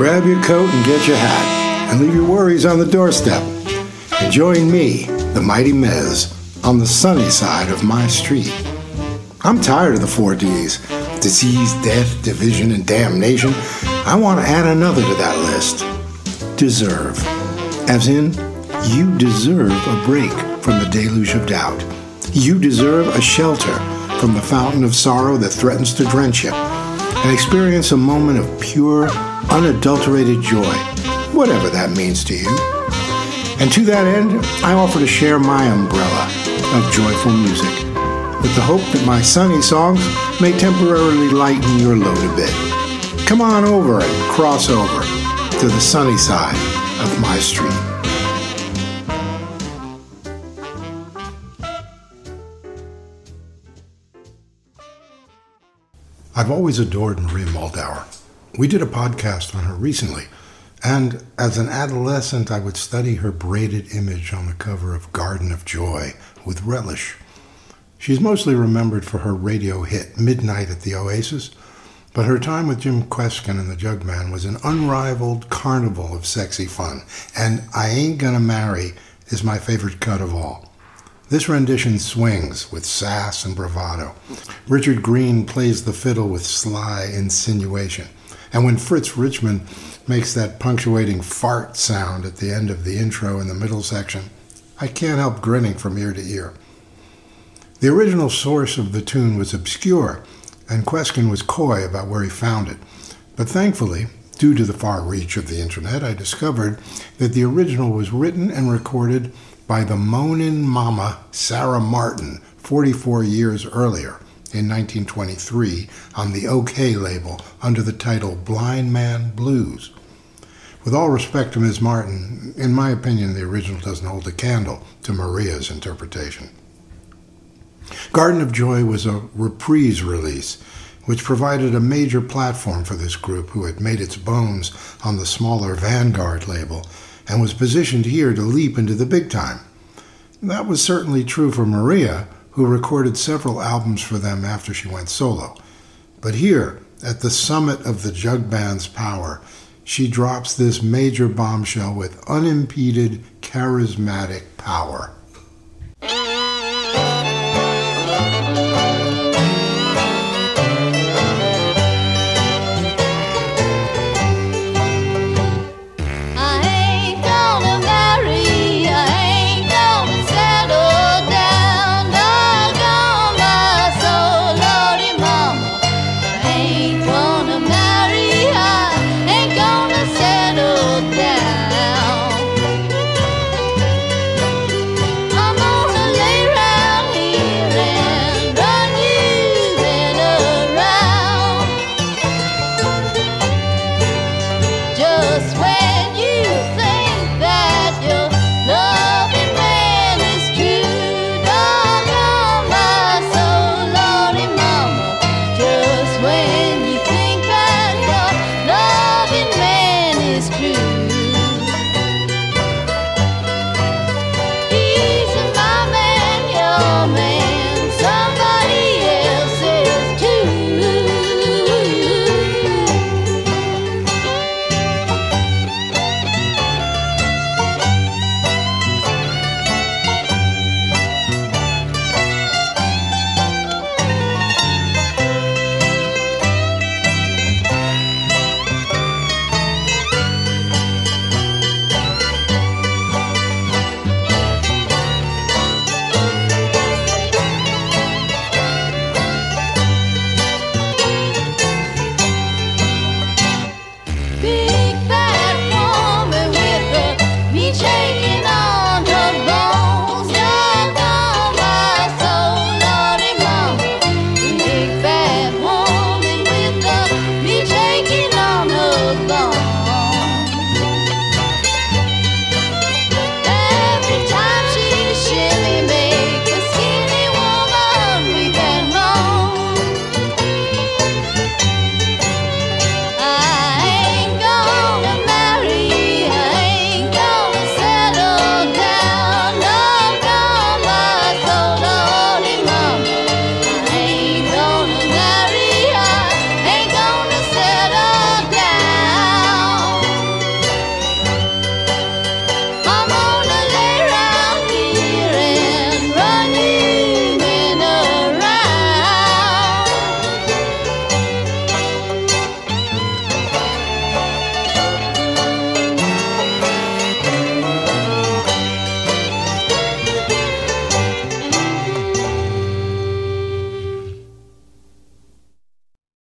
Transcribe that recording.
grab your coat and get your hat, and leave your worries on the doorstep. And join me, the mighty Mez, on the sunny side of my street. I'm tired of the four D's disease, death, division, and damnation. I want to add another to that list deserve. As in, you deserve a break from the deluge of doubt. You deserve a shelter from the fountain of sorrow that threatens to drench you, and experience a moment of pure, unadulterated joy, whatever that means to you. And to that end, I offer to share my umbrella of joyful music, with the hope that my sunny songs may temporarily lighten your load a bit. Come on over and cross over to the sunny side of my street. I've always adored Maria Muldaur. We did a podcast on her recently, and as an adolescent, I would study her braided image on the cover of Garden of Joy with relish. She's mostly remembered for her radio hit Midnight at the Oasis, but her time with Jim Kweskin and the Jug Band was an unrivaled carnival of sexy fun, and I Ain't Gonna Marry is my favorite cut of all. This rendition swings with sass and bravado. Richard Greene plays the fiddle with sly insinuation. And when Fritz Richmond makes that punctuating fart sound at the end of the intro in the middle section, I can't help grinning from ear to ear. The original source of the tune was obscure, and Kweskin was coy about where he found it. But thankfully, due to the far reach of the internet, I discovered that the original was written and recorded by the Moanin' Mama Sara Martin 44 years earlier in 1923 on the Okeh label under the title Blind Man Blues. With all respect to Ms. Martin, in my opinion, the original doesn't hold a candle to Maria's interpretation. Garden of Joy was a reprise release, which provided a major platform for this group who had made its bones on the smaller Vanguard label and was positioned here to leap into the big time. That was certainly true for Maria, who recorded several albums for them after she went solo. But here, at the summit of the jug band's power, she drops this major bombshell with unimpeded, charismatic power.